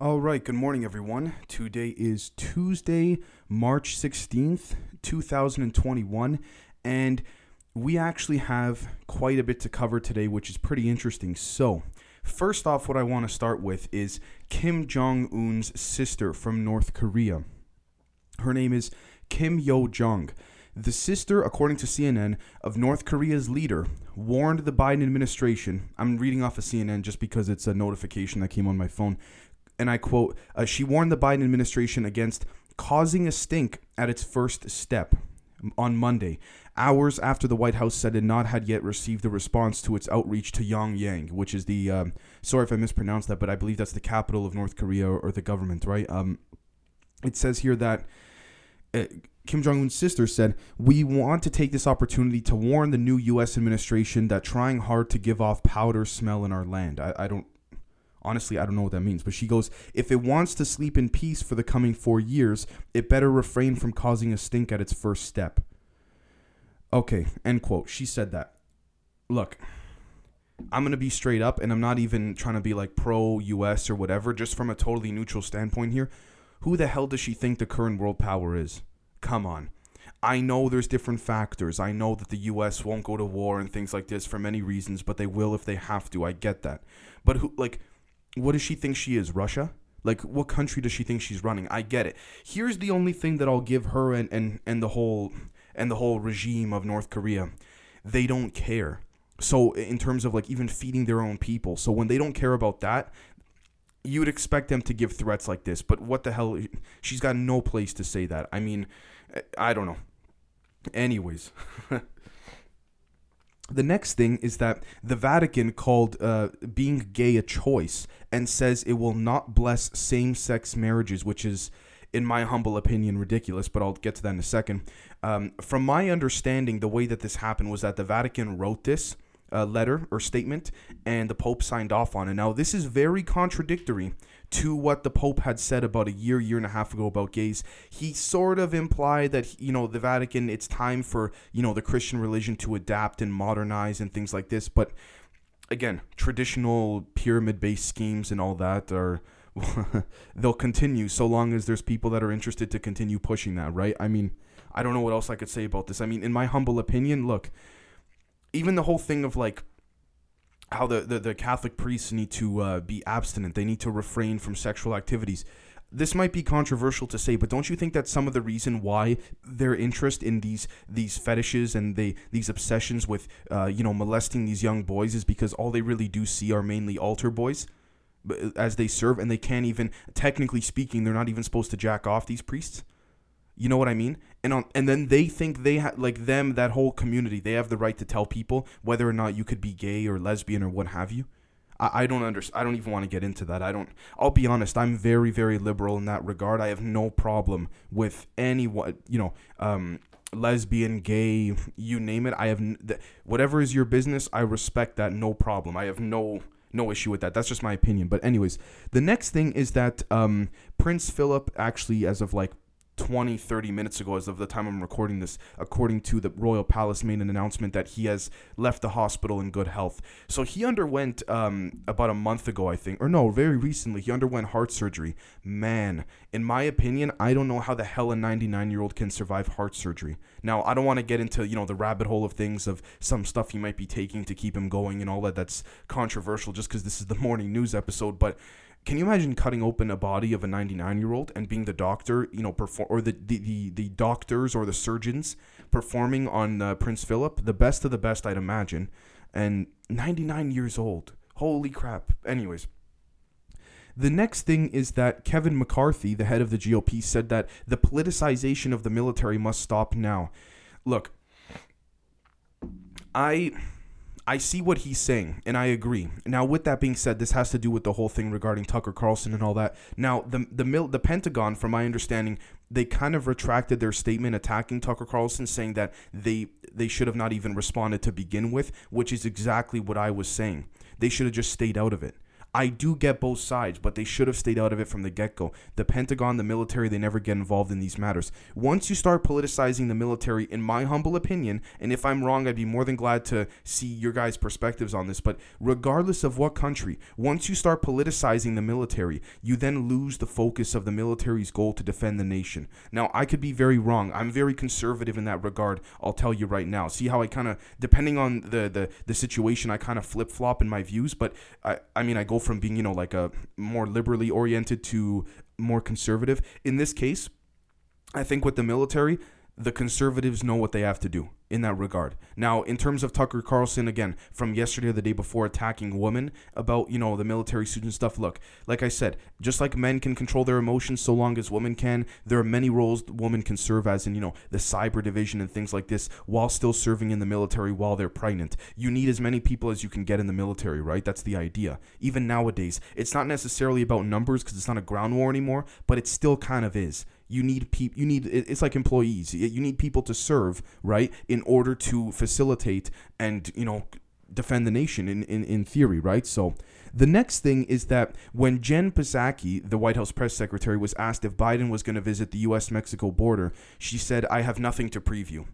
All right, good morning, everyone. Today is Tuesday, March 16th, 2021, and we actually have quite a bit to cover today, which is pretty interesting. So, first off, what I want to start with is Kim Jong un's sister from North Korea. Her name is Kim Yo Jong. The sister, according to CNN, of North Korea's leader, warned the Biden administration. I'm reading off of CNN just because it's a notification that came on my phone and I quote, uh, she warned the Biden administration against causing a stink at its first step on Monday, hours after the White House said it not had yet received a response to its outreach to Pyongyang, which is the um, sorry if I mispronounced that, but I believe that's the capital of North Korea or, the government, right? Um, it says here that. Uh, Kim Jong un's sister said, We want to take this opportunity to warn the new U.S. administration that trying hard to give off powder smell in our land. I, I don't Honestly, I don't know what that means. But she goes, if it wants to sleep in peace for the coming four years, it better refrain from causing a stink at its first step. Okay, end quote. She said that. Look, I'm going to be straight up, and I'm not even trying to be like pro US or whatever, just from a totally neutral standpoint here. Who the hell does she think the current world power is? Come on. I know there's different factors. I know that the US won't go to war and things like this for many reasons, but they will if they have to. I get that. But who, like, what does she think she is? Russia? Like, what country does she think she's running? I get it. Here's the only thing that I'll give her and, and, and the whole and the whole regime of North Korea. They don't care. So in terms of like even feeding their own people. So when they don't care about that, you would expect them to give threats like this. But what the hell? She's got no place to say that. I mean, I don't know. Anyways. the next thing is that the Vatican called uh, being gay a choice and says it will not bless same sex marriages, which is, in my humble opinion, ridiculous, but I'll get to that in a second. Um, from my understanding, the way that this happened was that the Vatican wrote this uh, letter or statement and the Pope signed off on it. Now, this is very contradictory to what the Pope had said about a year, year and a half ago about gays. He sort of implied that, you know, the Vatican, it's time for, you know, the Christian religion to adapt and modernize and things like this. But again, traditional pyramid based schemes and all that are. they'll continue so long as there's people that are interested to continue pushing that, right? I mean, I don't know what else I could say about this. I mean, in my humble opinion, look, even the whole thing of like how the, the, the Catholic priests need to uh, be abstinent, they need to refrain from sexual activities. This might be controversial to say, but don't you think that some of the reason why their interest in these these fetishes and they these obsessions with uh, you know molesting these young boys is because all they really do see are mainly altar boys as they serve, and they can't even technically speaking, they're not even supposed to jack off these priests. You know what I mean? And on, and then they think they have like them that whole community. They have the right to tell people whether or not you could be gay or lesbian or what have you. I, I don't understand. I don't even want to get into that. I don't. I'll be honest. I'm very very liberal in that regard. I have no problem with anyone. You know. Um, lesbian, gay, you name it. I have whatever is your business. I respect that, no problem. I have no no issue with that. That's just my opinion. But anyways, the next thing is that um, Prince Philip actually, as of like 20, 30 minutes ago, as of the time I'm recording this, according to the Royal Palace, made an announcement that he has left the hospital in good health. So he underwent um, about a month ago, I think, or no, very recently, he underwent heart surgery. Man, in my opinion, I don't know how the hell a 99 year old can survive heart surgery. Now, I don't want to get into you know the rabbit hole of things of some stuff he might be taking to keep him going and all that. That's controversial, just because this is the morning news episode, but can you imagine cutting open a body of a 99 year old and being the doctor, you know, perform or the, the, the, the doctors or the surgeons performing on uh, Prince Philip, the best of the best, I'd imagine, and 99 years old. Holy crap. Anyways. The next thing is that Kevin McCarthy, the head of the GOP, said that the politicization of the military must stop now. Look, I I see what he's saying, and I agree. Now, with that being said, this has to do with the whole thing regarding Tucker Carlson and all that. Now, the the mil- the Pentagon, from my understanding, they kind of retracted their statement attacking Tucker Carlson, saying that they they should have not even responded to begin with, which is exactly what I was saying. They should have just stayed out of it. I do get both sides, but they should have stayed out of it from the get go. The Pentagon, the military, they never get involved in these matters. Once you start politicizing the military, in my humble opinion, and if I'm wrong, I'd be more than glad to see your guys' perspectives on this, but regardless of what country, once you start politicizing the military, you then lose the focus of the military's goal to defend the nation. Now, I could be very wrong. I'm very conservative in that regard. I'll tell you right now. See how I kind of, depending on the, the, the situation, I kind of flip flop in my views, but I, I mean, I go from being, you know, like a more liberally oriented to more conservative. In this case, I think with the military, the conservatives know what they have to do in that regard. Now, in terms of Tucker Carlson, again, from yesterday or the day before attacking women about, you know, the military suit and stuff, look, like I said, just like men can control their emotions so long as women can, there are many roles women can serve as in, you know, the cyber division and things like this while still serving in the military while they're pregnant. You need as many people as you can get in the military, right? That's the idea. Even nowadays, it's not necessarily about numbers because it's not a ground war anymore, but it still kind of is you need people you need it's like employees you need people to serve right in order to facilitate and you know defend the nation in, in, in theory right so the next thing is that when Jen Psaki, the White House press secretary, was asked if Biden was going to visit the U.S. Mexico border, she said, I have nothing to preview.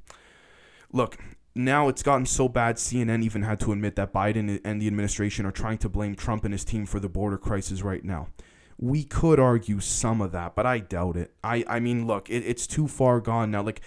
Look, now it's gotten so bad, CNN even had to admit that Biden and the administration are trying to blame Trump and his team for the border crisis right now we could argue some of that, but I doubt it. I, I mean, look, it, it's too far gone now. Like,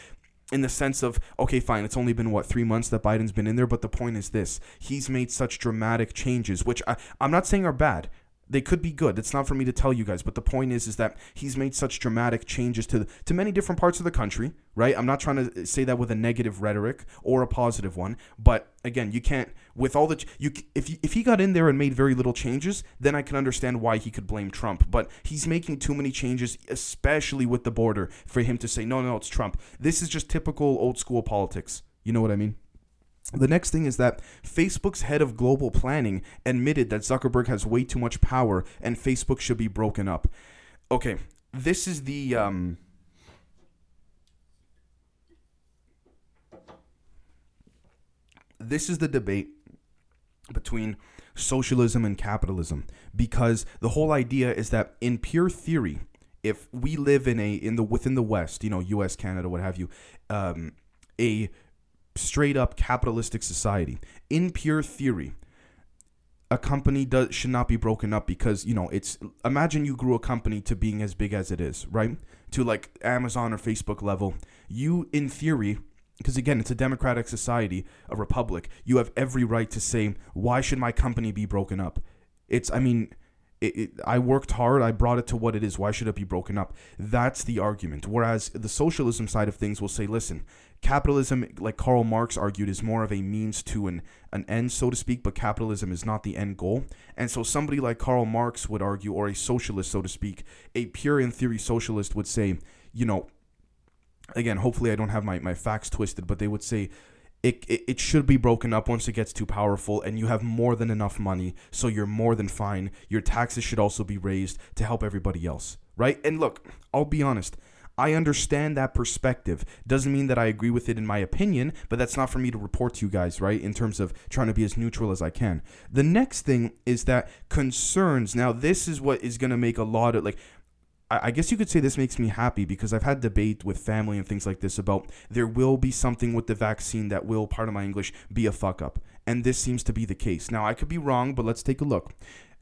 in the sense of, okay, fine, it's only been, what, three months that Biden's been in there, but the point is this he's made such dramatic changes, which I, I'm not saying are bad they could be good. It's not for me to tell you guys, but the point is, is that he's made such dramatic changes to to many different parts of the country, right? I'm not trying to say that with a negative rhetoric or a positive one, but again, you can't with all the you if if he got in there and made very little changes, then I can understand why he could blame Trump. But he's making too many changes, especially with the border, for him to say no, no, it's Trump. This is just typical old school politics. You know what I mean? The next thing is that Facebook's head of global planning admitted that Zuckerberg has way too much power and Facebook should be broken up. Okay, this is the um, this is the debate between socialism and capitalism because the whole idea is that in pure theory if we live in a in the within the west you know us canada what have you um, a straight up capitalistic society. In pure theory, a company does should not be broken up because you know it's imagine you grew a company to being as big as it is right to like amazon or facebook level you in theory because again it's a democratic society a republic you have every right to say why should my company be broken up it's i mean it, it, I worked hard. I brought it to what it is. Why should it be broken up? That's the argument. Whereas the socialism side of things will say, listen, capitalism, like Karl Marx argued, is more of a means to an, an end, so to speak, but capitalism is not the end goal. And so somebody like Karl Marx would argue, or a socialist, so to speak, a pure in theory socialist would say, you know, again, hopefully I don't have my, my facts twisted, but they would say, it, it, it should be broken up once it gets too powerful and you have more than enough money so you're more than fine your taxes should also be raised to help everybody else right and look i'll be honest I understand that perspective. Doesn't mean that I agree with it in my opinion, but that's not for me to report to you guys, right? In terms of trying to be as neutral as I can. The next thing is that concerns. Now, this is what is going to make a lot of like I guess you could say this makes me happy because I've had debate with family and things like this about there will be something with the vaccine that will, part of my English, be a fuck up. And this seems to be the case. Now, I could be wrong, but let's take a look.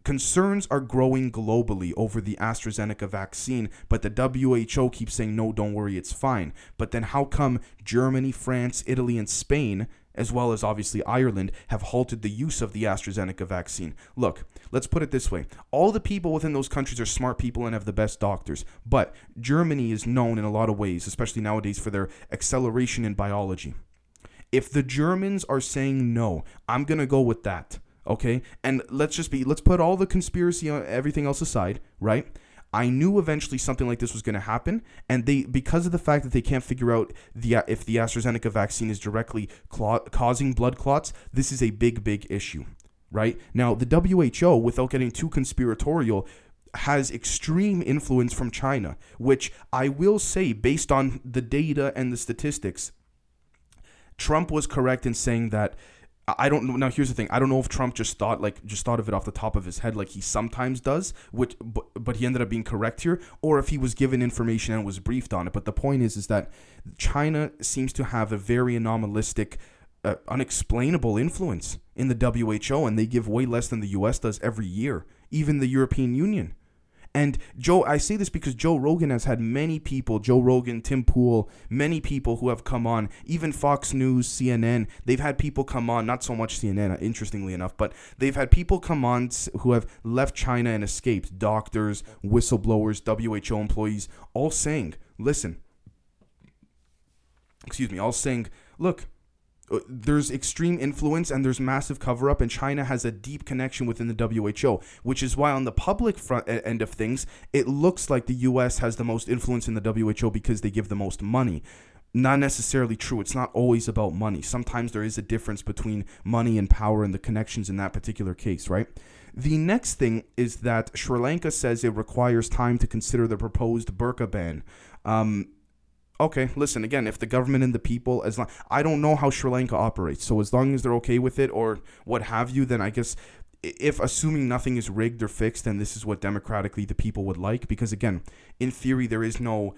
Concerns are growing globally over the AstraZeneca vaccine, but the WHO keeps saying, no, don't worry, it's fine. But then how come Germany, France, Italy, and Spain, as well as obviously Ireland, have halted the use of the AstraZeneca vaccine? Look, let's put it this way all the people within those countries are smart people and have the best doctors, but Germany is known in a lot of ways, especially nowadays, for their acceleration in biology. If the Germans are saying no, I'm going to go with that okay? And let's just be let's put all the conspiracy uh, everything else aside, right? I knew eventually something like this was going to happen, and they because of the fact that they can't figure out the if the AstraZeneca vaccine is directly causing blood clots, this is a big big issue, right? Now the WHO, without getting too conspiratorial, has extreme influence from China, which I will say, based on the data and the statistics, Trump was correct in saying that I don't know. Now here's the thing. I don't know if Trump just thought like just thought of it off the top of his head, like he sometimes does, which but, but he ended up being correct here, or if he was given information and was briefed on it. But the point is, is that China seems to have a very anomalistic, uh, unexplainable influence in the WHO, and they give way less than the U.S. does every year. Even the European Union. And Joe, I say this because Joe Rogan has had many people, Joe Rogan, Tim Pool, many people who have come on, even Fox News, CNN. They've had people come on, not so much CNN, interestingly enough, but they've had people come on who have left China and escaped. Doctors, whistleblowers, WHO employees, all saying, listen, excuse me, all saying, look, uh, there's extreme influence and there's massive cover up and China has a deep connection within the WHO which is why on the public front end of things it looks like the US has the most influence in the WHO because they give the most money. Not necessarily true. It's not always about money. Sometimes there is a difference between money and power and the connections in that particular case right? The next thing is that Sri Lanka says it requires time to consider the proposed burqa ban. Um, okay, listen again. If the government and the people, as long I don't know how Sri Lanka operates, so as long as they're okay with it or what have you, then I guess if assuming nothing is rigged or fixed, then this is what democratically the people would like. Because again, in theory, there is no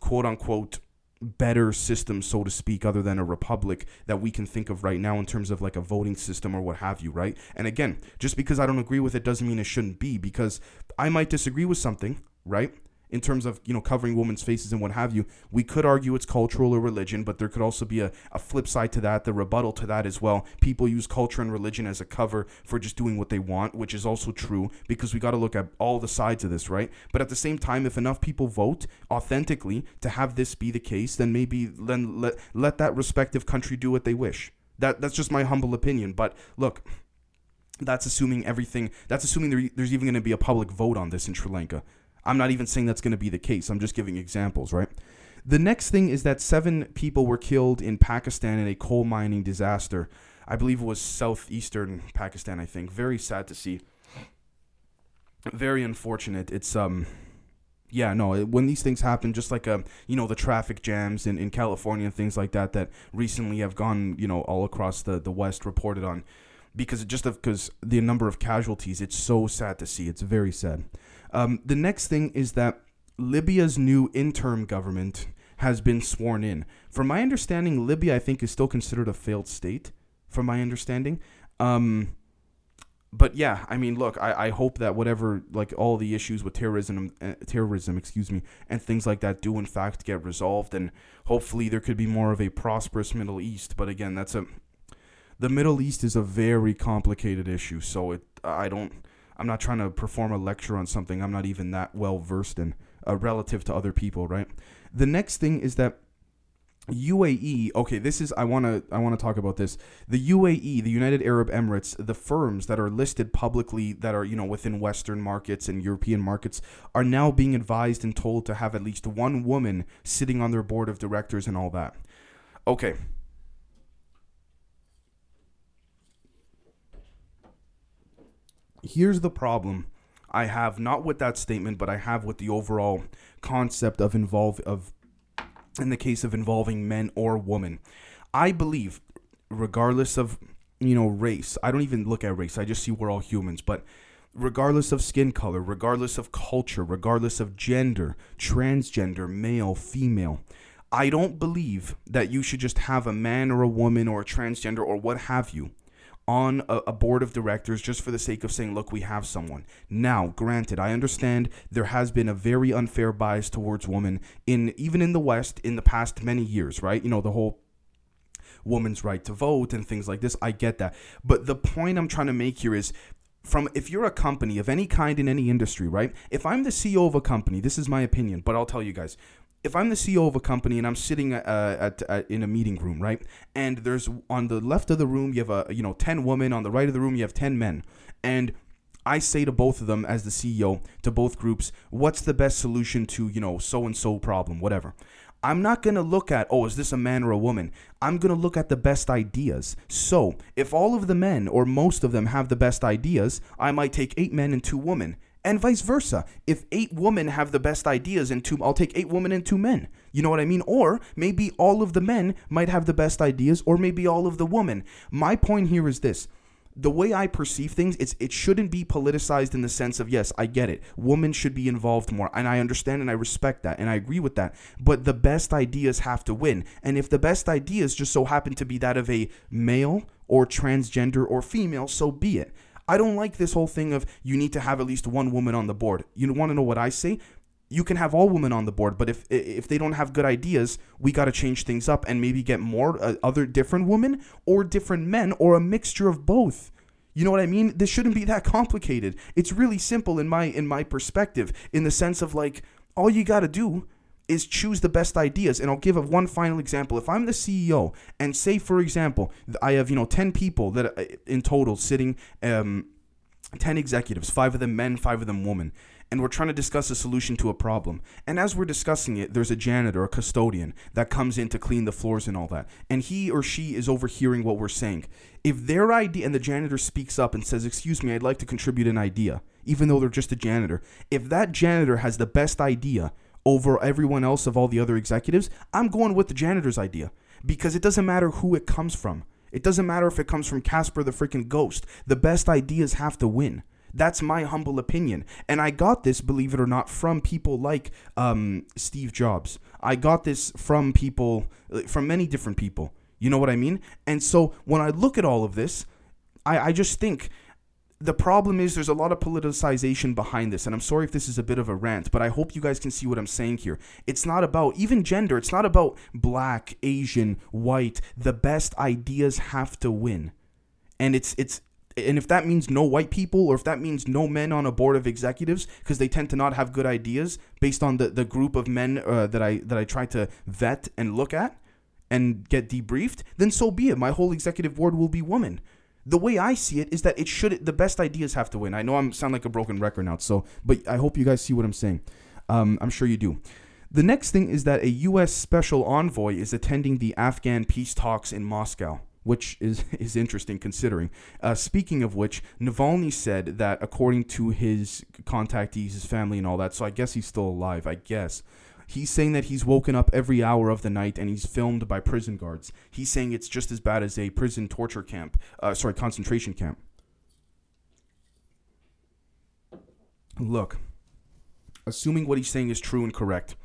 quote unquote better system, so to speak, other than a republic that we can think of right now in terms of like a voting system or what have you, right? And again, just because I don't agree with it doesn't mean it shouldn't be, because I might disagree with something, right? In terms of you know covering women's faces and what have you. We could argue it's cultural or religion but there could also be a, a flip side to that the rebuttal to that as well. People use culture and religion as a cover for just doing what they want which is also true because we got to look at all the sides of this right? But at the same time if enough people vote authentically to have this be the case then maybe then let, let that respective country do what they wish. That that's just my humble opinion but look that's assuming everything that's assuming there, there's even going to be a public vote on this in Sri Lanka I'm not even saying that's going to be the case. I'm just giving examples, right? The next thing is that seven people were killed in Pakistan in a coal mining disaster. I believe it was southeastern Pakistan, I think. Very sad to see. Very unfortunate. It's um yeah, no, when these things happen, just like um, you know, the traffic jams in, in California and things like that that recently have gone, you know, all across the, the West reported on because just because the number of casualties, it's so sad to see. It's very sad. Um, the next thing is that Libya's new interim government has been sworn in. From my understanding, Libya, I think, is still considered a failed state. From my understanding, um, but yeah, I mean, look, I, I hope that whatever, like all the issues with terrorism, uh, terrorism, excuse me, and things like that, do in fact get resolved, and hopefully there could be more of a prosperous Middle East. But again, that's a, the Middle East is a very complicated issue, so it, I don't, I'm not trying to perform a lecture on something I'm not even that well versed in uh, relative to other people, right? The next thing is that UAE, okay, this is I want to I want to talk about this. The UAE, the United Arab Emirates, the firms that are listed publicly that are, you know, within western markets and European markets are now being advised and told to have at least one woman sitting on their board of directors and all that. Okay, here's the problem I have not with that statement, but I have with the overall concept of involve of in the case of involving men or women. I believe, regardless of you know race, I don't even look at race. I just see we're all humans, but regardless of skin color, regardless of culture, regardless of gender, transgender, male, female. I don't believe that you should just have a man or a woman or a transgender or what have you on a, a, board of directors just for the sake of saying, look, we have someone. Now, granted, I understand there has been a very unfair bias towards women in even in the West in the past many years, right? You know, the whole woman's right to vote and things like this. I get that. But the point I'm trying to make here is from if you're a company of any kind in any industry, right? If I'm the CEO of a company, this is my opinion, but I'll tell you guys, if I'm the CEO of a company and I'm sitting uh, at, at, in a meeting room, right, and there's on the left of the room you have a you know ten women, on the right of the room you have ten men, and I say to both of them as the CEO to both groups, what's the best solution to you know so and so problem, whatever. I'm not to look at, oh, is this a man or a woman? I'm to look at the best ideas. So, if all of the men or most of them have the best ideas, I might take eight men and two women and vice versa. If eight women have the best ideas and two, I'll take eight women and two men. You know what I mean? Or maybe all of the men might have the best ideas, or maybe all of the women. My point here is this the way I perceive things, it's it shouldn't be politicized in the sense of yes, I get it. Women should be involved more, and I understand and I respect that, and I agree with that. But the best ideas have to win, and if the best ideas just so happen to be that of a male or transgender or female, so be it. I don't like this whole thing of you need to have at least one woman on the board. You want to know what I say? you can have all women on the board, but if if they don't have good ideas, we got to change things up and maybe get more uh, other different women or different men or a mixture of both. You know what I mean? This shouldn't be that complicated. It's really simple in my in my perspective in the sense of like all you got to do is choose the best ideas and I'll give a one final example. If I'm the CEO and say for example, I have, you know, 10 people that uh, in total sitting um 10 executives, 5 of them men, 5 of them women and we're trying to discuss a solution to a problem. And as we're discussing it, there's a janitor, a custodian that comes in to clean the floors and all that. And he or she is overhearing what we're saying. If their idea, and the janitor speaks up and says, Excuse me, I'd like to contribute an idea, even though they're just a janitor. If that janitor has the best idea over everyone else of all the other executives, I'm going with the janitor's idea because it doesn't matter who it comes from. It doesn't matter if it comes from Casper the freaking ghost. The best ideas have to win. That's my humble opinion. And I got this, believe it or not, from people like um, Steve Jobs. I got this from people, uh, from many different people. You know what I mean? And so when I look at all of this, I, I just think the problem is there's a lot of politicization behind this and i'm sorry if this is a bit of a rant but i hope you guys can see what i'm saying here it's not about even gender it's not about black asian white the best ideas have to win and it's it's and if that means no white people or if that means no men on a board of executives because they tend to not have good ideas based on the, the group of men uh, that I that I try to vet and look at and get debriefed, then so be it. My whole executive board will be women. The way I see it is that it should the best ideas have to win. I know I'm sound like a broken record now, so but I hope you guys see what I'm saying. Um, I'm sure you do. The next thing is that a U.S. special envoy is attending the Afghan peace talks in Moscow which is, is interesting considering. Uh, speaking of which, Navalny said that according to his contactees, his family, and all that, so I guess he's still alive, I guess. He's saying that he's woken up every hour of the night and he's filmed by prison guards. He's saying it's just as bad as a prison torture camp, uh, sorry, concentration camp. Look, assuming what he's saying is true and correct,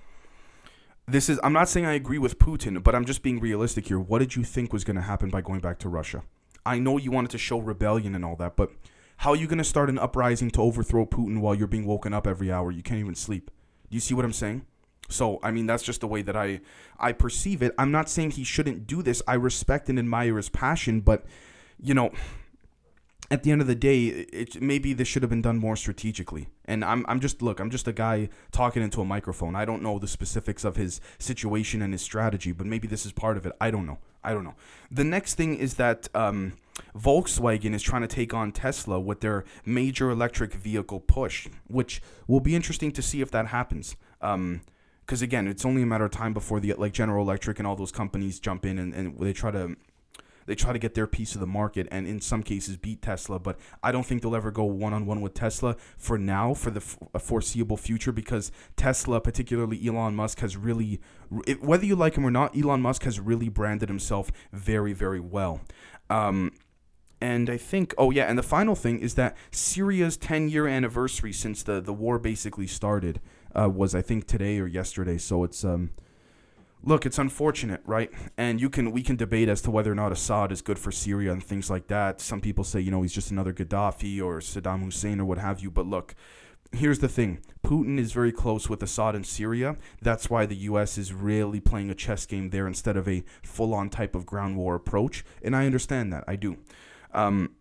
this is I'm not saying I agree with Putin, but I'm just being realistic here. What did you think was going to happen by going back to Russia? I know you wanted to show rebellion and all that, but how are you going to start an uprising to overthrow Putin while you're being woken up every hour? You can't even sleep. Do you see what I'm saying? So, I mean, that's just the way that I I perceive it. I'm not saying he shouldn't do this. I respect and admire his passion, but you know, at the end of the day, it maybe this should have been done more strategically. And I'm I'm just look, I'm just a guy talking into a microphone. I don't know the specifics of his situation and his strategy, but maybe this is part of it. I don't know. I don't know. The next thing is that um, Volkswagen is trying to take on Tesla with their major electric vehicle push, which will be interesting to see if that happens. Um, because again, it's only a matter of time before the like General Electric and all those companies jump in and, and they try to they try to get their piece of the market and in some cases beat Tesla. But I don't think they'll ever go one on one with Tesla for now, for the f- foreseeable future, because Tesla, particularly Elon Musk, has really, whether you like him or not, Elon Musk has really branded himself very, very well. Um, and I think, oh yeah, and the final thing is that Syria's 10 year anniversary since the, the war basically started uh, was, I think, today or yesterday. So it's, um, look, it's unfortunate, right? And you can we can debate as to whether or not Assad is good for Syria and things like that. Some people say, you know, he's just another Gaddafi or Saddam Hussein or what have you. But look, here's the thing: Putin is very close with Assad in Syria. That's why the U.S. is really playing a chess game there instead of a full-on type of ground war approach. And I understand that. I do. Um,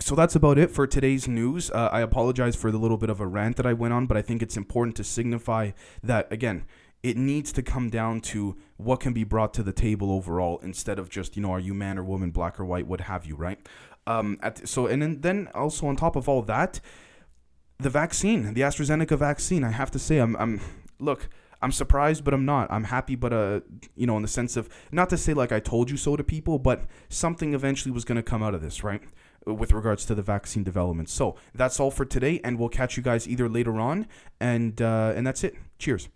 so that's about it for today's news. Uh, I apologize for the little bit of a rant that I went on, but I think it's important to signify that again it needs to come down to what can be brought to the table overall instead of just you know are you man or woman black or white what have you right um at, so and then, also on top of all that the vaccine the AstraZeneca vaccine I have to say I'm I'm look I'm surprised, but I'm not. I'm happy, but uh, you know, in the sense of not to say like I told you so to people, but something eventually was going to come out of this, right? With regards to the vaccine development. So that's all for today, and we'll catch you guys either later on, and uh, and that's it. Cheers.